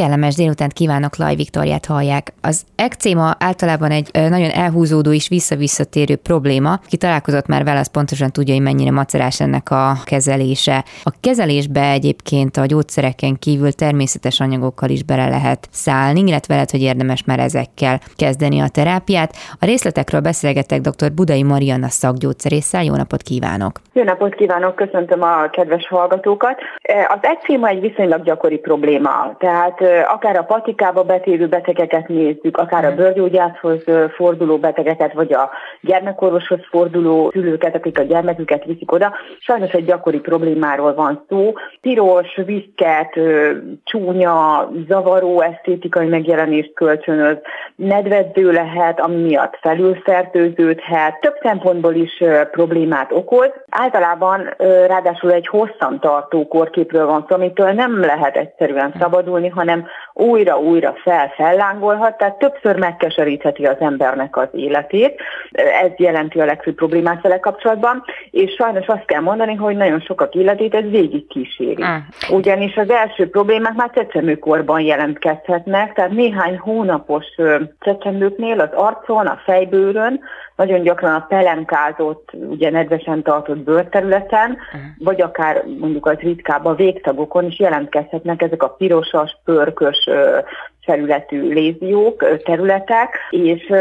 Kellemes délutánt kívánok, Laj Viktoriát hallják. Az ekcéma általában egy nagyon elhúzódó és visszavisszatérő probléma. Ki találkozott már vele, az pontosan tudja, hogy mennyire macerás ennek a kezelése. A kezelésbe egyébként a gyógyszereken kívül természetes anyagokkal is bele lehet szállni, illetve lehet, hogy érdemes már ezekkel kezdeni a terápiát. A részletekről beszélgetek dr. Budai Marianna szakgyógyszerésszel. Jó napot kívánok! Jó napot kívánok, köszöntöm a kedves hallgatókat. Az ekcéma egy viszonylag gyakori probléma, tehát akár a patikába betérő betegeket nézzük, akár a mhm. bőrgyógyászhoz forduló betegeket, vagy a gyermekorvoshoz forduló szülőket, akik a gyermeküket viszik oda. Sajnos egy gyakori problémáról van szó. Piros, viszket, csúnya, zavaró esztétikai megjelenést kölcsönöz, nedvedző lehet, ami miatt felülfertőződhet, több szempontból is problémát okoz. Általában ráadásul egy hosszantartó korképről van szó, amitől nem lehet egyszerűen szabadulni, hanem hanem újra-újra fel-fellángolhat, tehát többször megkeserítheti az embernek az életét. Ez jelenti a legfőbb problémát vele kapcsolatban, és sajnos azt kell mondani, hogy nagyon sokak életét ez végig kíséri. Mm. Ugyanis az első problémák már csecsemőkorban jelentkezhetnek, tehát néhány hónapos csecsemőknél az arcon, a fejbőrön, nagyon gyakran a pelenkázott, ugye nedvesen tartott bőrterületen, uh-huh. vagy akár mondjuk az ritkább a végtagokon is jelentkezhetnek ezek a pirosas, pörkös felületű léziók, területek, és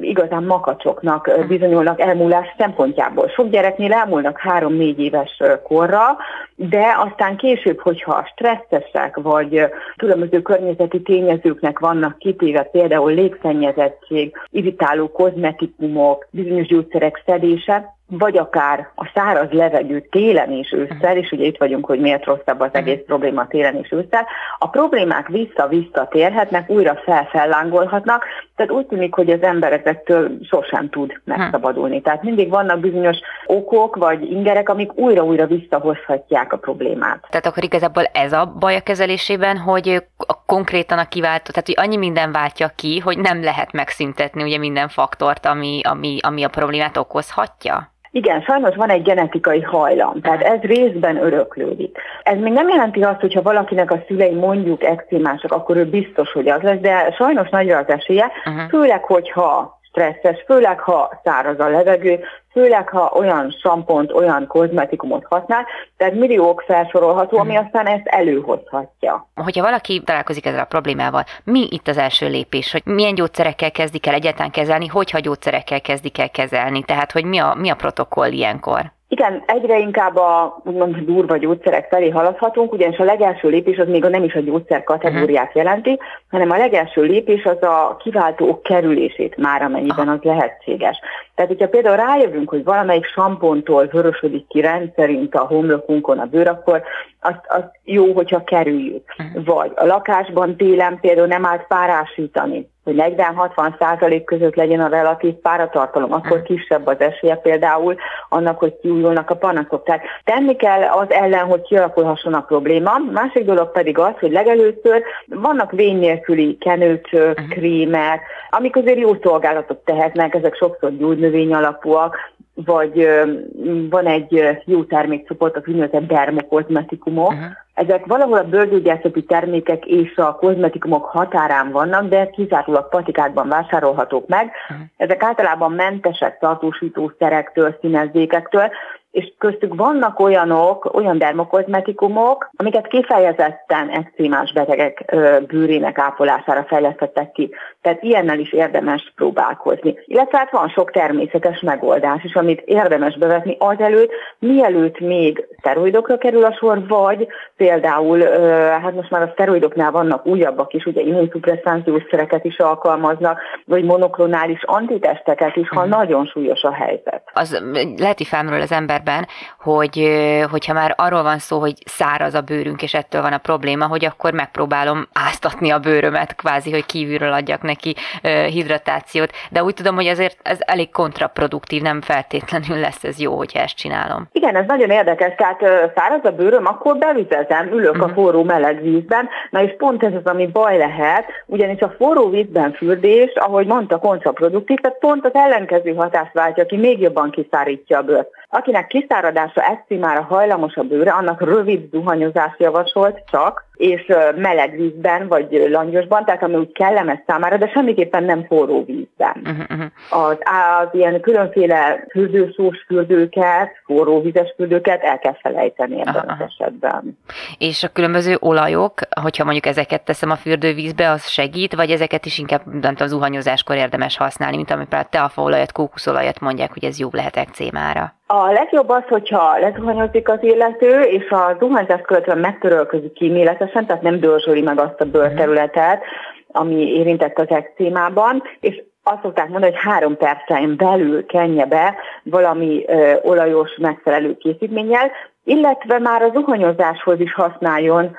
igazán makacsoknak bizonyulnak elmúlás szempontjából. Sok gyereknél elmúlnak három-négy éves korra, de aztán később, hogyha stresszesek, vagy különböző környezeti tényezőknek vannak kitéve, például légszennyezettség, irritáló kozmetikumok, bizonyos gyógyszerek szedése, vagy akár a száraz levegő télen és ősszel, és ugye itt vagyunk, hogy miért rosszabb az egész probléma télen és ősszel, a problémák vissza-vissza térhetnek, újra felfellángolhatnak, tehát úgy tűnik, hogy az ember ezektől sosem tud megszabadulni. Tehát mindig vannak bizonyos okok vagy ingerek, amik újra-újra visszahozhatják a problémát. Tehát akkor igazából ez a baj a kezelésében, hogy a konkrétan a kiváltó, tehát hogy annyi minden váltja ki, hogy nem lehet megszüntetni ugye minden faktort, ami, ami, ami a problémát okozhatja? Igen, sajnos van egy genetikai hajlam, tehát ez részben öröklődik. Ez még nem jelenti azt, hogyha valakinek a szülei mondjuk ekcémások, akkor ő biztos, hogy az lesz, de sajnos nagyra az esélye, uh-huh. főleg, hogyha stresszes, főleg ha száraz a levegő, főleg ha olyan sampont, olyan kozmetikumot használ, tehát milliók felsorolható, ami mhm. aztán ezt előhozhatja. Hogyha valaki találkozik ezzel a problémával, mi itt az első lépés, hogy milyen gyógyszerekkel kezdik el egyáltalán kezelni, hogyha gyógyszerekkel kezdik el kezelni, tehát hogy mi a, mi a protokoll ilyenkor? Igen, egyre inkább a úgymond durva gyógyszerek felé haladhatunk, ugyanis a legelső lépés az még nem is a gyógyszer kategóriát mhm. jelenti, hanem a legelső lépés az a kiváltó kerülését már, amennyiben az lehetséges. Tehát, hogyha például rájövünk, hogy valamelyik sampontól vörösödik ki rendszerint a homlokunkon a bőr, akkor azt, azt jó, hogyha kerüljük. Mhm. Vagy a lakásban télen például nem állt párásítani, hogy 40-60 százalék között legyen a relatív páratartalom, akkor mhm. kisebb az esélye például annak, hogy kiújulnak a panaszok. Tehát tenni kell az ellen, hogy kialakulhasson a probléma. Másik dolog pedig az, hogy legelőször vannak vény nélküli kenőcsök, mhm. krémek, amik azért jó szolgálatot tehetnek, ezek sokszor gyógynövény alapúak, vagy van egy jó termékcsoport, az úgynevezett dermokozmetikumok. Uh-huh. Ezek valahol a bőrgyógyászati termékek és a kozmetikumok határán vannak, de kizárólag patikákban vásárolhatók meg. Uh-huh. Ezek általában mentesek tartósítószerektől, színezékektől, és köztük vannak olyanok, olyan dermokozmetikumok, amiket kifejezetten ekcémás betegek bőrének ápolására fejlesztettek ki. Tehát ilyennel is érdemes próbálkozni. Illetve hát van sok természetes megoldás is, amit érdemes bevetni azelőtt, mielőtt még szteroidokra kerül a sor, vagy például, hát most már a szteroidoknál vannak újabbak is, ugye immunszupresszánciós szereket is alkalmaznak, vagy monoklonális antitesteket is, ha uh-huh. nagyon súlyos a helyzet. Az leheti felmerül az emberben, hogy hogyha már arról van szó, hogy száraz a bőrünk, és ettől van a probléma, hogy akkor megpróbálom áztatni a bőrömet, kvázi, hogy kívülről adjak neki hidratációt, de úgy tudom, hogy azért ez elég kontraproduktív, nem feltétlenül lesz ez jó, hogyha ezt csinálom. Igen, ez nagyon érdekes, tehát száraz a bőröm, akkor bevizezem, ülök uh-huh. a mhm. forró meleg vízben, na és pont ez az, ami baj lehet, ugyanis a forró vízben fürdés, ahogy mondta, kontraproduktív, tehát pont az ellenkező hatást váltja ki, még jobban kiszárítja a bőrt. Akinek kiszáradása esztimára hajlamos a bőre, annak rövid zuhanyozás javasolt csak, és meleg vízben, vagy langyosban, tehát ami úgy kellemes számára, de semmiképpen nem forró vízben. Uh-huh. Az, az ilyen különféle fürdőszós fürdőket, forró vizes fürdőket el kell felejteni ebben uh-huh. az esetben. És a különböző olajok, hogyha mondjuk ezeket teszem a fürdővízbe, az segít, vagy ezeket is inkább nem tudom, zuhanyozáskor érdemes használni, mint amit például teafaolajat, kókuszolajat mondják, hogy ez jó lehet ekcémára? A legjobb az, hogyha lezuhanyozik az illető, és a zuhanyzás követően megtörölközik kíméletesen, tehát nem dörzsöli meg azt a bőrterületet, ami érintett az ekcémában, és azt szokták mondani, hogy három percen belül kenje be valami ö, olajos megfelelő készítménnyel, illetve már a zuhanyozáshoz is használjon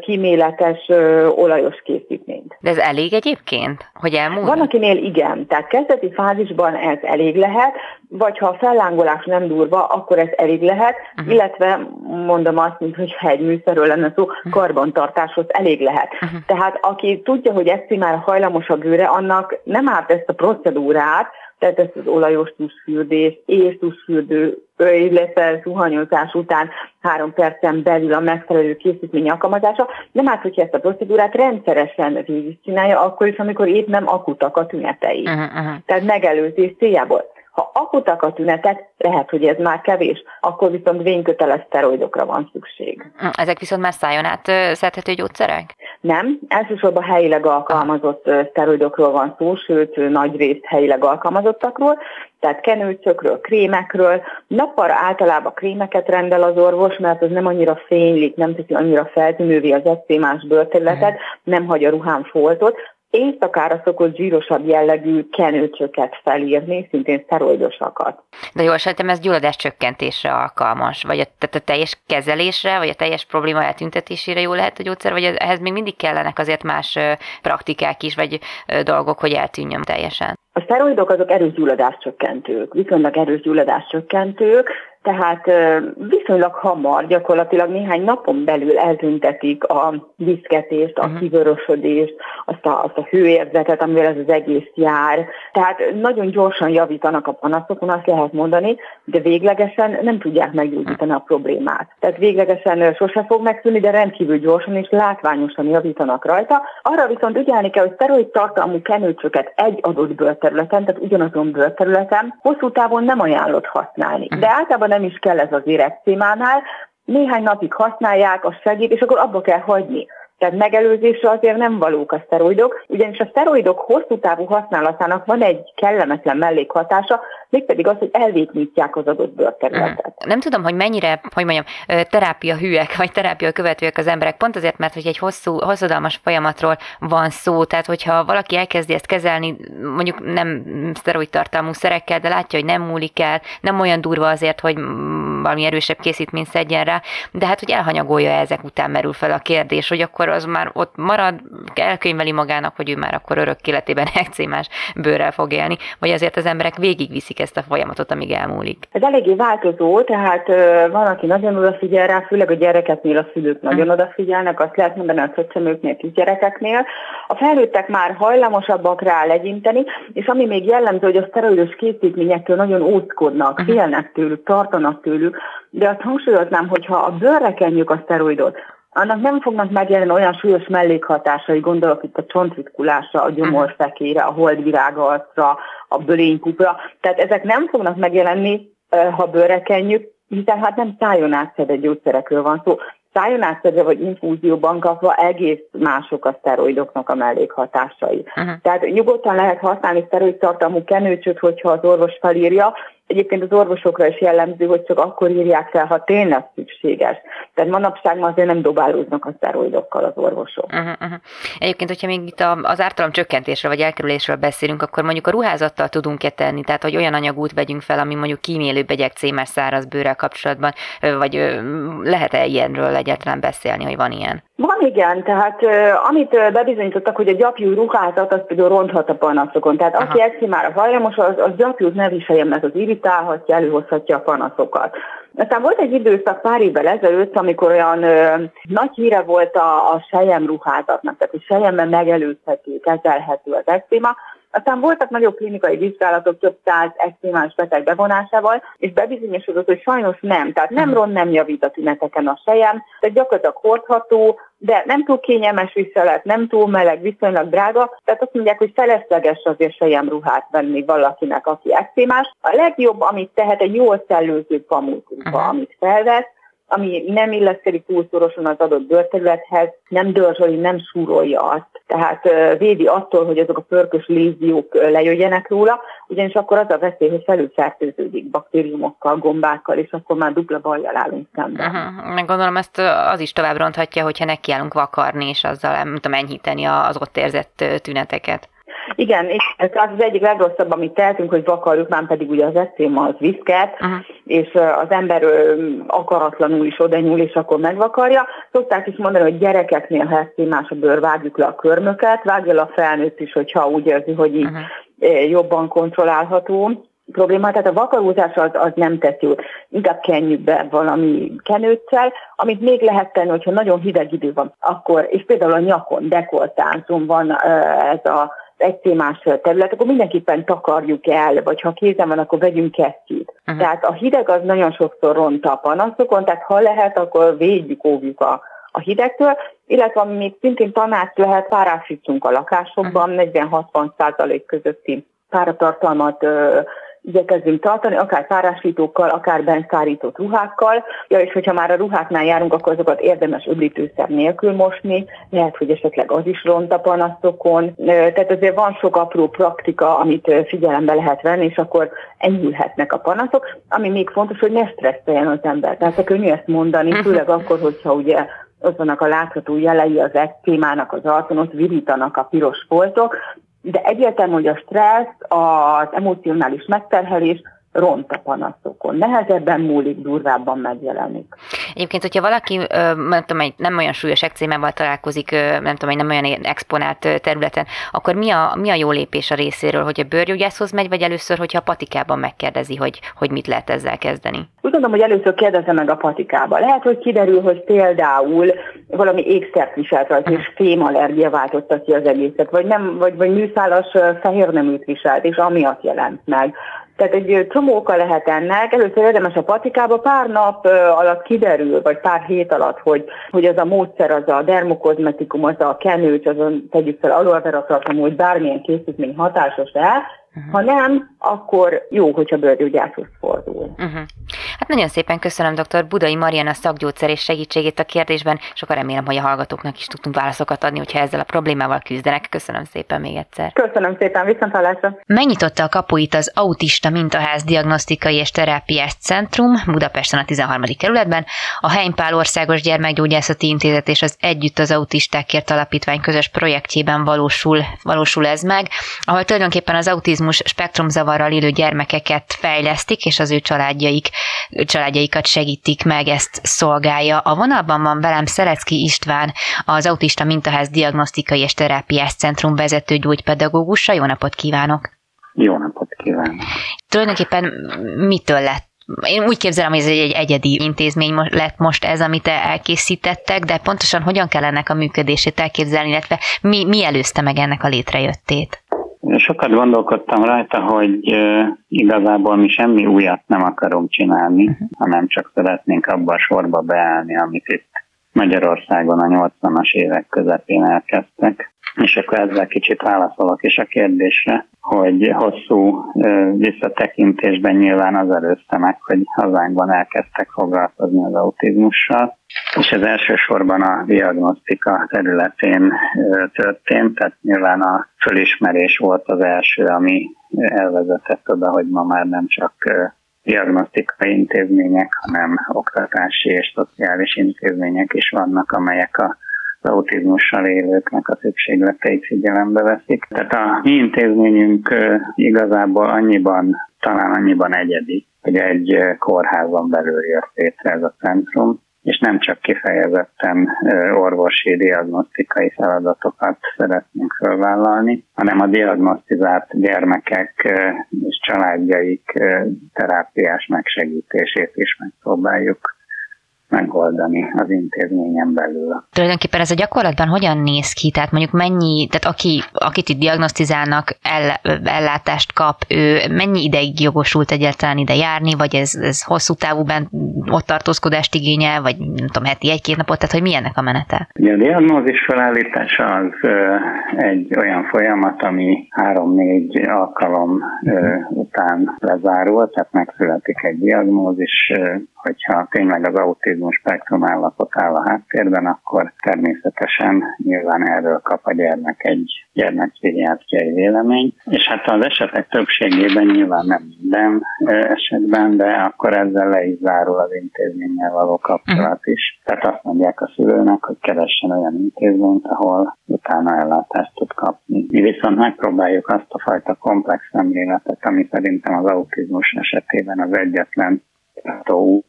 kíméletes olajos készítményt. De ez elég egyébként, hogy elmúljon? Van, akinél igen, tehát kezdeti fázisban ez elég lehet, vagy ha a fellángolás nem durva, akkor ez elég lehet, uh-huh. illetve mondom azt, mint hogy egy műszerről lenne szó, uh-huh. karbantartáshoz elég lehet. Uh-huh. Tehát aki tudja, hogy ezt már hajlamos a bőre, annak nem árt ezt a procedúrát, tehát ezt az olajos tusfürdés és tusfürdő, illetve zuhanyozás után három percen belül a megfelelő készítmény alkalmazása, nem árt, hogyha ezt a procedúrát rendszeresen végigcsinálja, akkor is, amikor épp nem akutak a tünetei. Uh-huh. Tehát megelőzés céljából. Ha akutak a tünetek, lehet, hogy ez már kevés, akkor viszont vényköteles szteroidokra van szükség. Ezek viszont már szájon át szedhető gyógyszerek? Nem, elsősorban helyileg alkalmazott szteroidokról van szó, sőt nagy részt helyileg alkalmazottakról, tehát kenőcökről, krémekről. Nappal általában krémeket rendel az orvos, mert az nem annyira fénylik, nem teszi annyira feltűnővé az eszémás bőrterületet, nem hagy a ruhán foltot, éjszakára szokott zsírosabb jellegű kenőcsöket felírni, szintén szteroidosakat. De jól sejtem, ez gyulladás csökkentésre alkalmas, vagy a, tehát a teljes kezelésre, vagy a teljes probléma eltüntetésére jó lehet a gyógyszer, vagy ehhez még mindig kellenek azért más praktikák is, vagy dolgok, hogy eltűnjön teljesen? A szteroidok azok erős gyulladáscsökkentők, viszonylag erős gyulladáscsökkentők, tehát viszonylag hamar, gyakorlatilag néhány napon belül eltüntetik a viszketést, a uh-huh. kivörösödést, azt a, azt a hőérzetet, amivel ez az egész jár. Tehát nagyon gyorsan javítanak a panaszokon, azt lehet mondani, de véglegesen nem tudják meggyógyítani a problémát. Tehát véglegesen sose fog megszűnni, de rendkívül gyorsan és látványosan javítanak rajta. Arra viszont ügyelni kell, hogy szteroid tartalmú kenőcsöket egy adott bőrterületen, tehát ugyanazon bőrterületen hosszú távon nem ajánlott használni. De általában nem is kell ez az érekcímánál, néhány napig használják, a segít, és akkor abba kell hagyni. Tehát megelőzésre azért nem valók a szteroidok, ugyanis a szteroidok hosszú távú használatának van egy kellemetlen mellékhatása, mégpedig az, hogy elvétnyítják az adott bőrterületet. Mm. Nem tudom, hogy mennyire, hogy mondjam, terápia hűek, vagy terápia követőek az emberek, pont azért, mert hogy egy hosszú, hosszadalmas folyamatról van szó, tehát hogyha valaki elkezdi ezt kezelni, mondjuk nem szteroid tartalmú szerekkel, de látja, hogy nem múlik el, nem olyan durva azért, hogy valami erősebb készítményt szedjen rá, de hát, hogy elhanyagolja ezek után merül fel a kérdés, hogy akkor az már ott marad, elkönyveli magának, hogy ő már akkor örök életében ekcémás bőrrel fog élni, vagy azért az emberek végigviszik ezt a folyamatot, amíg elmúlik? Ez eléggé változó, tehát van, aki nagyon odafigyel rá, főleg a gyerekeknél a szülők nagyon hmm. odafigyelnek, azt lehet mondani a csecsemőknél, kisgyerekeknél. A felnőttek már hajlamosabbak rá legyinteni, és ami még jellemző, hogy a szteroidos készítményektől nagyon óckodnak, hmm. félnek tőlük, tartanak tőlük, de azt hangsúlyoznám, hogyha a bőrre kenjük a szteroidot, annak nem fognak megjelenni olyan súlyos mellékhatásai, gondolok itt a csontritkulásra, a gyomorfekére, a holdvirágarcra, a bölénykupra. Tehát ezek nem fognak megjelenni, ha bőrre kenjük, hiszen hát nem szájon átszedett gyógyszerekről van szó. Szájon átszedve vagy infúzióban kapva egész mások a szteroidoknak a mellékhatásai. Uh-huh. Tehát nyugodtan lehet használni szteroid tartalmú kenőcsöt, hogyha az orvos felírja, Egyébként az orvosokra is jellemző, hogy csak akkor írják fel, ha tényleg szükséges. Tehát manapság már azért nem dobálóznak a szteroidokkal az orvosok. Uh-huh, uh-huh. Egyébként, hogyha még itt az ártalom csökkentésről vagy elkerülésről beszélünk, akkor mondjuk a ruházattal tudunk-e tenni, tehát hogy olyan anyagút vegyünk fel, ami mondjuk kímélőbb egy cémes száraz bőrrel kapcsolatban, vagy lehet-e ilyenről egyáltalán beszélni, hogy van ilyen? Van igen, tehát amit bebizonyítottak, hogy a gyapjú ruházat az például ronthat a panaszokon. Tehát Aha. aki a hajlamos, az, az gyapjút ne viselje, mert az irritálhatja, előhozhatja a panaszokat. Aztán volt egy időszak pár évvel ezelőtt, amikor olyan ö, nagy híre volt a, a sejem ruházatnak, tehát a sejemben megelőzhető, kezelhető az eszéma, Aztán voltak nagyobb klinikai vizsgálatok több száz extrémás beteg bevonásával, és bebizonyosodott, hogy sajnos nem. Tehát nem ron, nem javít a tüneteken a sejem, tehát gyakorlatilag hordható, de nem túl kényelmes viselet, nem túl meleg, viszonylag drága, tehát azt mondják, hogy felesleges azért ruhát venni valakinek, aki extrémás. A legjobb, amit tehet, egy jól szellőző pamutruha, uh-huh. amit felvesz, ami nem illeszkedik túl szorosan az adott bőrterülethez, nem dörzsöli, nem súrolja azt. Tehát védi attól, hogy azok a pörkös léziók lejöjjenek róla, ugyanis akkor az a veszély, hogy felülfertőződik baktériumokkal, gombákkal, és akkor már dupla bajjal állunk szemben. Uh-huh. Meg gondolom ezt az is tovább ronthatja, hogyha nekiállunk vakarni, és azzal nem tudom enyhíteni az ott érzett tüneteket. Igen, és ez az egyik legrosszabb, amit tehetünk, hogy vakarjuk, már pedig ugye az eszéma az viszket, uh-huh. és az ember akaratlanul is oda nyúl, és akkor megvakarja. Szokták is mondani, hogy gyerekeknél, ha eszémás a bőr, vágjuk le a körmöket, vágja le a felnőtt is, hogyha úgy érzi, hogy így uh-huh. jobban kontrollálható probléma, tehát a vakarózás az, az nem tesz jót. Inkább kenjük be valami kenőccel, amit még lehet tenni, hogyha nagyon hideg idő van, akkor, és például a nyakon, dekoltáncon van ez a egy témás terület, akkor mindenképpen takarjuk el, vagy ha kézen van, akkor vegyünk kesztyűt. Uh-huh. Tehát a hideg az nagyon sokszor ront a panaszokon, tehát ha lehet, akkor védjük, óvjuk a, a hidegtől, illetve még szintén tanács lehet, párásítsunk a lakásokban, uh-huh. 40-60 százalék közötti páratartalmat igyekezzünk tartani, akár párásítókkal, akár bent szárított ruhákkal, ja, és hogyha már a ruháknál járunk, akkor azokat érdemes öblítőszer nélkül mosni, lehet, hogy esetleg az is ront a panaszokon, tehát azért van sok apró praktika, amit figyelembe lehet venni, és akkor enyhülhetnek a panaszok, ami még fontos, hogy ne stresszeljen az ember. Tehát könnyű ezt mondani, mhm. főleg akkor, hogyha ugye ott vannak a látható jelei az ektémának az arcon, ott virítanak a piros foltok, de egyértelmű, hogy a stressz, az emocionális megterhelés ront a panaszokon. Nehezebben múlik, durvábban megjelenik. Egyébként, hogyha valaki nem, tudom, nem olyan súlyos ekcémával találkozik, nem tudom, nem olyan exponált területen, akkor mi a, mi a jó lépés a részéről, hogy a bőrgyógyászhoz megy, vagy először, hogyha a patikában megkérdezi, hogy, hogy mit lehet ezzel kezdeni? Úgy gondolom, hogy először kérdezze meg a patikába. Lehet, hogy kiderül, hogy például valami ékszert viselt rajta, és fémallergia váltotta ki az egészet, vagy, nem, vagy, vagy műszálas fehérneműt viselt, és amiatt jelent meg. Tehát egy csomó oka lehet ennek. Először érdemes a patikába, pár nap alatt kiderül, vagy pár hét alatt, hogy, hogy az a módszer, az a dermokozmetikum, az a kenőcs, azon tegyük fel alulveratratom, hogy bármilyen készítmény hatásos-e, Uh-huh. Ha nem, akkor jó, hogyha bőrgyógyászhoz fordul. Uh-huh. Hát nagyon szépen köszönöm dr. Budai Mariana szakgyógyszer és segítségét a kérdésben, és akkor remélem, hogy a hallgatóknak is tudtunk válaszokat adni, hogyha ezzel a problémával küzdenek. Köszönöm szépen még egyszer. Köszönöm szépen, viszont hallásra. Megnyitotta a kapuit az Autista Mintaház Diagnosztikai és Terápiás Centrum Budapesten a 13. kerületben, a Heimpál Országos Gyermekgyógyászati Intézet és az Együtt az Autistákért Alapítvány közös projektjében valósul, valósul ez meg, ahol tulajdonképpen az autizmus autizmus spektrumzavarral élő gyermekeket fejlesztik, és az ő családjaik, családjaikat segítik meg, ezt szolgálja. A vonalban van velem Szerecki István, az Autista Mintaház Diagnosztikai és Terápiás Centrum vezető gyógypedagógusa. Jó napot kívánok! Jó napot kívánok! Tulajdonképpen mitől lett én úgy képzelem, hogy ez egy egyedi intézmény lett most ez, amit elkészítettek, de pontosan hogyan kell ennek a működését elképzelni, illetve mi, mi előzte meg ennek a létrejöttét? Sokat gondolkodtam rajta, hogy igazából mi semmi újat nem akarunk csinálni, uh-huh. hanem csak szeretnénk abba a sorba beállni, amit itt Magyarországon a 80-as évek közepén elkezdtek. És akkor ezzel kicsit válaszolok is a kérdésre, hogy hosszú visszatekintésben nyilván az előzte meg, hogy hazánkban elkezdtek foglalkozni az autizmussal, és ez elsősorban a diagnosztika területén történt, tehát nyilván a fölismerés volt az első, ami elvezetett oda, hogy ma már nem csak diagnosztikai intézmények, hanem oktatási és szociális intézmények is vannak, amelyek a az autizmussal élőknek a szükségleteit figyelembe veszik. Tehát a mi intézményünk igazából annyiban, talán annyiban egyedi, hogy egy kórházon belül jött létre ez a centrum, és nem csak kifejezetten orvosi, diagnosztikai feladatokat szeretnénk felvállalni, hanem a diagnosztizált gyermekek és családjaik terápiás megsegítését is megpróbáljuk megoldani az intézményen belül. Tulajdonképpen ez a gyakorlatban hogyan néz ki? Tehát mondjuk mennyi, tehát aki, akit itt diagnosztizálnak, el, ellátást kap, ő mennyi ideig jogosult egyáltalán ide járni, vagy ez, ez hosszú távú bent, ott tartózkodást igényel, vagy nem tudom, heti egy-két napot, tehát hogy milyennek a menete? Ugye a diagnózis felállítása az egy olyan folyamat, ami három-négy alkalom után lezárul, tehát megszületik egy diagnózis, hogyha tényleg az autizmus spektrum állapot áll a háttérben, akkor természetesen nyilván erről kap a gyermek egy gyermekpszichiátriai vélemény, és hát az esetek többségében nyilván nem minden esetben, de akkor ezzel le is zárul az intézménnyel való kapcsolat is. Tehát azt mondják a szülőnek, hogy keressen olyan intézményt, ahol utána ellátást tud kapni. Mi viszont megpróbáljuk azt a fajta komplex szemléletet, ami szerintem az autizmus esetében az egyetlen út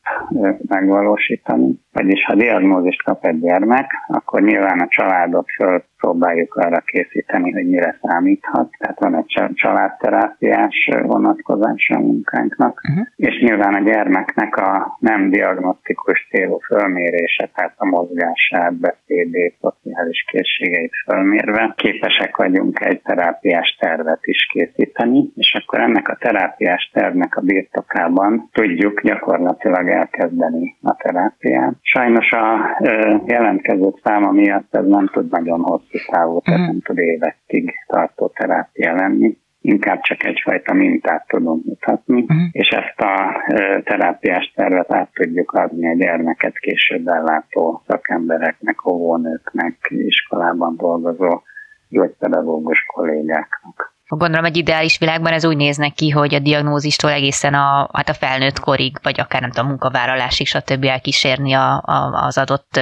megvalósítani. Vagyis ha diagnózist kap egy gyermek, akkor nyilván a családot föl próbáljuk arra készíteni, hogy mire számíthat. Tehát van egy családterápiás vonatkozása a munkánknak, uh-huh. és nyilván a gyermeknek a nem diagnosztikus célú fölmérése, tehát a mozgását, beszédét, szociális készségeit fölmérve képesek vagyunk egy terápiás tervet is készíteni, és akkor ennek a terápiás tervnek a birtokában tudjuk gyakorlatilag elkezdeni a terápiát. Sajnos a jelentkezők száma miatt ez nem tud nagyon hosszú távú, tehát uh-huh. nem tud évekig tartó terápia lenni inkább csak egyfajta mintát tudunk mutatni, uh-huh. és ezt a terápiás tervet át tudjuk adni a gyermeket később ellátó szakembereknek, óvónőknek, iskolában dolgozó gyógypedagógus kollégáknak. Gondolom egy ideális világban ez úgy néznek ki, hogy a diagnózistól egészen a, hát a felnőtt korig, vagy akár nem tudom, munkavállalásig, stb. elkísérni a, a, az adott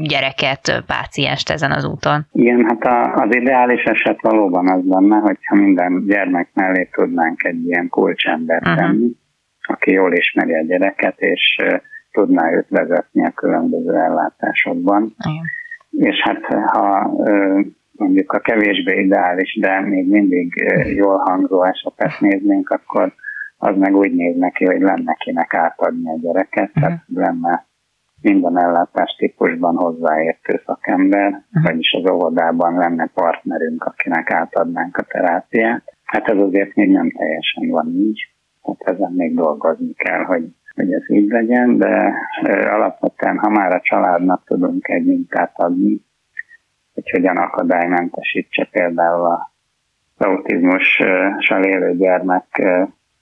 gyereket, pácienst ezen az úton. Igen, hát a, az ideális eset valóban az lenne, hogyha minden gyermek mellé tudnánk egy ilyen kulcsembert uh-huh. tenni, aki jól ismeri a gyereket, és tudná őt vezetni a különböző ellátásokban. Igen. És hát ha mondjuk a kevésbé ideális, de még mindig jól hangzó esetet néznénk, akkor az meg úgy néz neki, hogy lenne kinek átadni a gyereket, uh-huh. tehát lenne minden ellátás típusban hozzáértő szakember, uh-huh. vagyis az óvodában lenne partnerünk, akinek átadnánk a terápiát. Hát ez azért még nem teljesen van így, tehát ezen még dolgozni kell, hogy, hogy ez így legyen, de alapvetően, ha már a családnak tudunk egy mintát adni, hogy hogyan akadálymentesítse például az autizmussal élő gyermek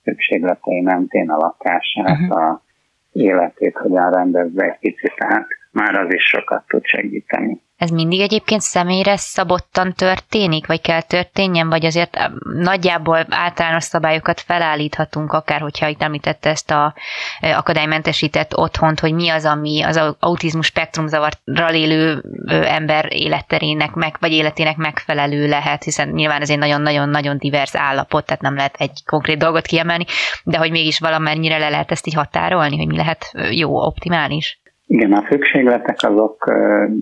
szükségletei mentén a lakását, uh-huh. a életét hogyan rendezze egy picit át, már az is sokat tud segíteni. Ez mindig egyébként személyre szabottan történik, vagy kell történjen, vagy azért nagyjából általános szabályokat felállíthatunk, akár hogyha itt említette ezt a eh, akadálymentesített otthont, hogy mi az, ami az autizmus spektrumzavarral élő ember életterének meg, vagy életének megfelelő lehet, hiszen nyilván ez egy nagyon-nagyon-nagyon divers állapot, tehát nem lehet egy konkrét dolgot kiemelni, de hogy mégis valamennyire le lehet ezt így határolni, hogy mi lehet jó, optimális? Igen, a szükségletek azok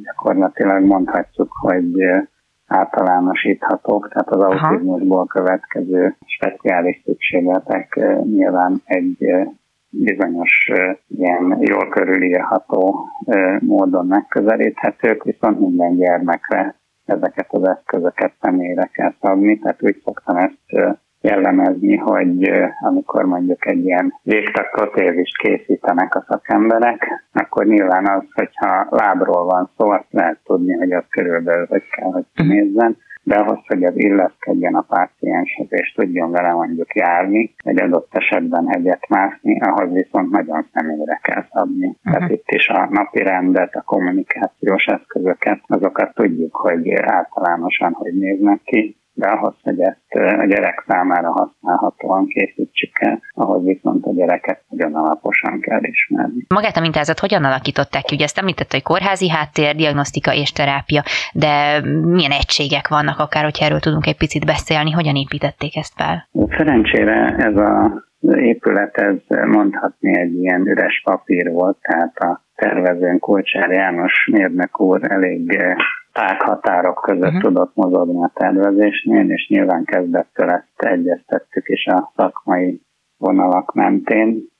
gyakorlatilag mondhatjuk, hogy általánosíthatók, tehát az autizmusból következő speciális szükségletek nyilván egy bizonyos ilyen jól körülírható módon megközelíthetők, viszont minden gyermekre ezeket az eszközöket személyre kell szabni, tehát úgy szoktam ezt jellemezni, hogy amikor mondjuk egy ilyen végtag protézist készítenek a szakemberek, akkor nyilván az, hogyha lábról van szó, azt lehet tudni, hogy az körülbelül hogy kell, hogy mhm. nézzen, de ahhoz, hogy az illeszkedjen a pácienshez, és tudjon vele mondjuk járni, egy adott esetben hegyet mászni, ahhoz viszont nagyon személyre kell szabni. Uh-huh. Tehát itt is a napi rendet, a kommunikációs eszközöket, azokat tudjuk, hogy általánosan hogy néznek ki, de ahhoz, hogy ezt a gyerek számára használhatóan készítsük el, ahhoz viszont a gyereket nagyon alaposan kell ismerni. Magát a mintázat hogyan alakították ki? Ugye ezt említette, hogy kórházi háttér, diagnosztika és terápia, de milyen egységek vannak, akár hogyha erről tudunk egy picit beszélni, hogyan építették ezt fel? Szerencsére ez a épület, ez mondhatni egy ilyen üres papír volt, tehát a tervezőn Kulcsár János mérnök úr elég tághatárok között uh-huh. tudott mozogni a tervezésnél, és nyilván kezdettől ezt egyeztettük is a szakmai vonalak mentén.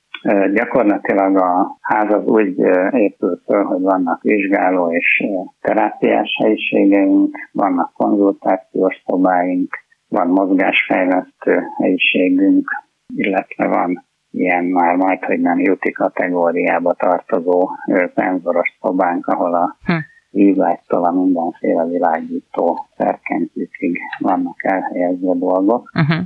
Gyakorlatilag a ház az úgy épül föl, hogy vannak vizsgáló és terápiás helyiségeink, vannak konzultációs szobáink, van mozgásfejlesztő helyiségünk, illetve van ilyen már majd, hogy nem juti kategóriába tartozó penzoros szobánk, ahol a hm. Vízlágytól a mindenféle világító szerkenyzőkig vannak elhelyezve dolgok. Uh-huh.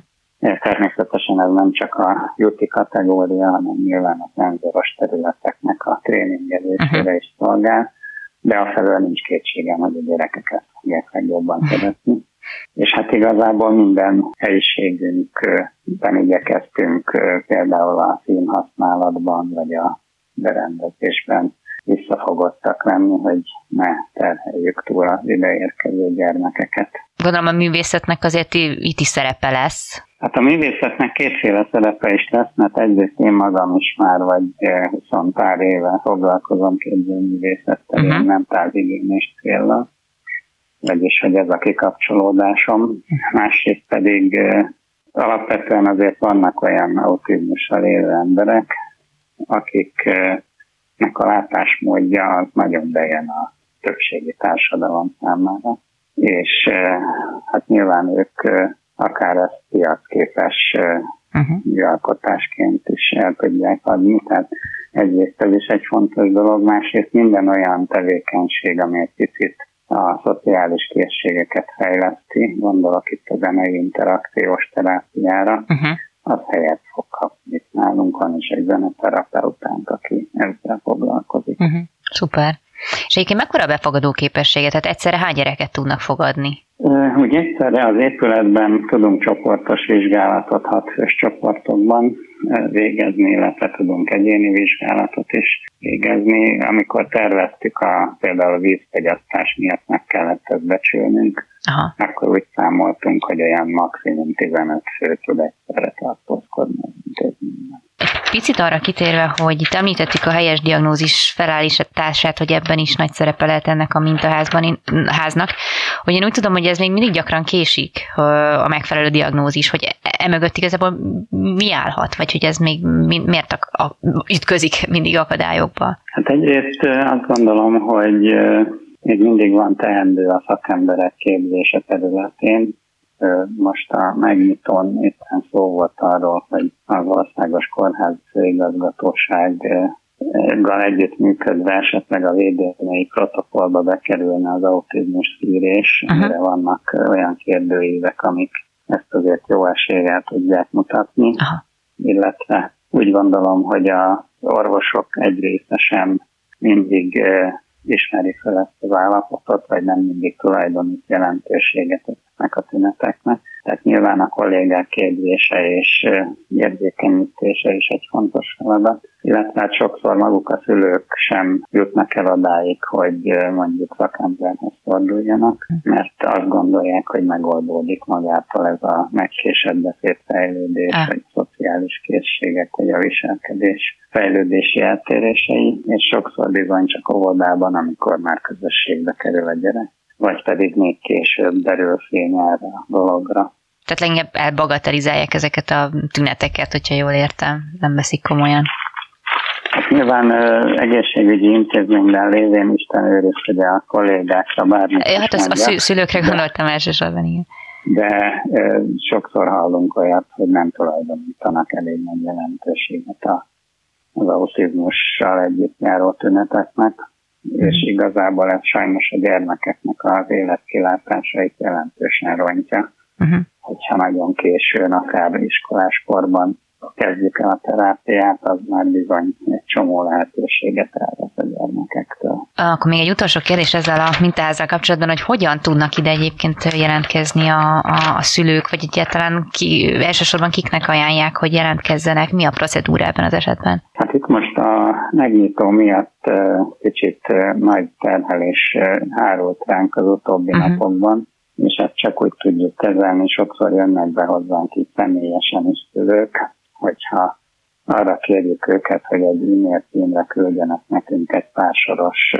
Természetesen ez nem csak a juti kategória, hanem nyilván a penzoros területeknek a tréningelésére uh-huh. is szolgál, de a felől nincs kétségem, hogy a gyerekeket fogják legjobban szeretni és hát igazából minden helyiségünkben igyekeztünk például a színhasználatban vagy a berendezésben visszafogottak lenni, hogy ne terheljük túl az ideérkező gyermekeket. Gondolom a művészetnek azért itt is szerepe lesz. Hát a művészetnek kétféle szerepe is lesz, mert egyrészt én magam is már vagy 20 pár éve foglalkozom képzőművészettel, uh-huh. nem távigényes célra vagyis hogy ez a kikapcsolódásom. Másrészt pedig alapvetően azért vannak olyan autizmussal élő emberek, akiknek a látásmódja az nagyon bejön a többségi társadalom számára. És hát nyilván ők akár ezt piacképes uh-huh. műalkotásként is el tudják adni. Tehát egyrészt ez is egy fontos dolog, másrészt minden olyan tevékenység, ami egy picit a szociális készségeket fejleszti, gondolok itt a zenei interakciós terápiára, uh-huh. az helyet fog kapni. Nálunk van is egy foglalkozik. Uh-huh. Szuper. És egyébként mekkora a befogadó képessége? Tehát egyszerre hány gyereket tudnak fogadni? Úgy egyszerre az épületben tudunk csoportos vizsgálatot hat fős csoportokban végezni, illetve tudunk egyéni vizsgálatot is végezni. Amikor terveztük a például a vízfogyasztás miatt meg kellett ezt becsülnünk, Aha. akkor úgy számoltunk, hogy olyan maximum 15 fő tud egyszerre tartózkodni az intézményben. Picit arra kitérve, hogy itt említettük a helyes diagnózis felállítását, hogy ebben is nagy szerepe lehet ennek a mintaházban, háznak, hogy én úgy tudom, hogy ez még mindig gyakran késik a megfelelő diagnózis, hogy emögött igazából mi állhat, vagy hogy ez még miért a, a, ütközik mindig akadályokba? Hát egyrészt azt gondolom, hogy még mindig van teendő a szakemberek képzése területén, most a megnyitón éppen szó volt arról, hogy az Országos Kórház főigazgatósággal együttműködve esetleg a védelmei protokollba bekerülne az autizmus szűrés, uh-huh. amire vannak olyan kérdőívek, amik ezt azért jó eséllyel tudják mutatni, uh-huh. illetve úgy gondolom, hogy a orvosok egy része sem mindig ismeri fel ezt az állapotot, vagy nem mindig tulajdonít jelentőséget ezeknek a tüneteknek. Tehát nyilván a kollégák képzése és érzékenyítése is egy fontos feladat, illetve hát sokszor maguk a szülők sem jutnak el odáig, hogy mondjuk szakemberhez forduljanak, mert azt gondolják, hogy megoldódik magától ez a megkésett beszédfejlődés, ah. vagy szociális készségek, vagy a viselkedés fejlődési eltérései, és sokszor bizony csak óvodában, amikor már közösségbe kerül a gyerek vagy pedig még később derül fény erre a dologra. Tehát leginkább elbagatelizálják ezeket a tüneteket, hogyha jól értem, nem veszik komolyan. Hát nyilván egészségügyi intézményben lévén Isten őrizkedje a kollégákra bármit ja, Hát az, a szülőkre gondoltam elsősorban, igen. De sokszor hallunk olyat, hogy nem tulajdonítanak elég nagy jelentőséget a, az autizmussal együtt járó tüneteknek és igazából ez sajnos a gyermekeknek az életkilátásait jelentősen rontja, uh-huh. hogyha nagyon későn, akár iskoláskorban kezdjük el a terápiát, az már bizony egy csomó lehetőséget elvesz a gyermekektől. Akkor még egy utolsó kérdés ezzel a mintázzal kapcsolatban, hogy hogyan tudnak ide egyébként jelentkezni a, a, a szülők, vagy egyáltalán ki, elsősorban kiknek ajánlják, hogy jelentkezzenek, mi a procedúra ebben az esetben? Hát itt most a megnyitó miatt kicsit nagy terhelés hárult ránk az utóbbi uh-huh. napokban, és ezt csak úgy tudjuk kezelni, sokszor jönnek be hozzánk itt személyesen is szülők, hogyha arra kérjük őket, hogy egy e-mail címre küldjenek nekünk egy pársoros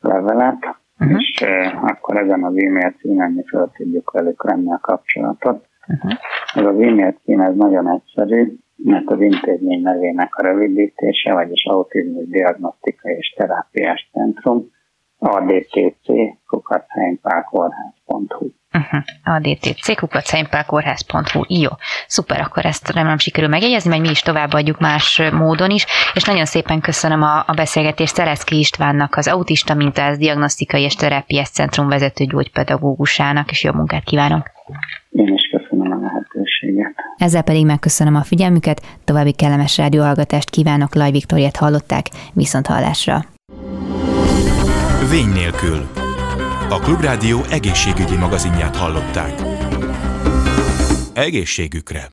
levelet, uh-huh. és akkor ezen az e-mail címen mi fel tudjuk velük venni a kapcsolatot. Uh-huh. Ez az e-mail cím ez nagyon egyszerű, mert az intézmény nevének a rövidítése, vagyis Autizmus Diagnosztikai és Terápiás Centrum, ADTC, kukacánypálkórház.hu. Uh-huh. ADTC, kukacánypálkórház.hu. Jó, szuper, akkor ezt remélem sikerül megjegyezni, majd mi is továbbadjuk más módon is, és nagyon szépen köszönöm a, a beszélgetést Szereszki Istvánnak, az Autista Mintáz Diagnosztikai és Terápiás Centrum vezető gyógypedagógusának, és jó munkát kívánok! Én is köszönöm a lehetőséget. Ezzel pedig megköszönöm a figyelmüket, további kellemes rádióhallgatást kívánok, Laj Viktoriát hallották, viszont hallásra! Vény nélkül. A Klubrádió egészségügyi magazinját hallották. Egészségükre!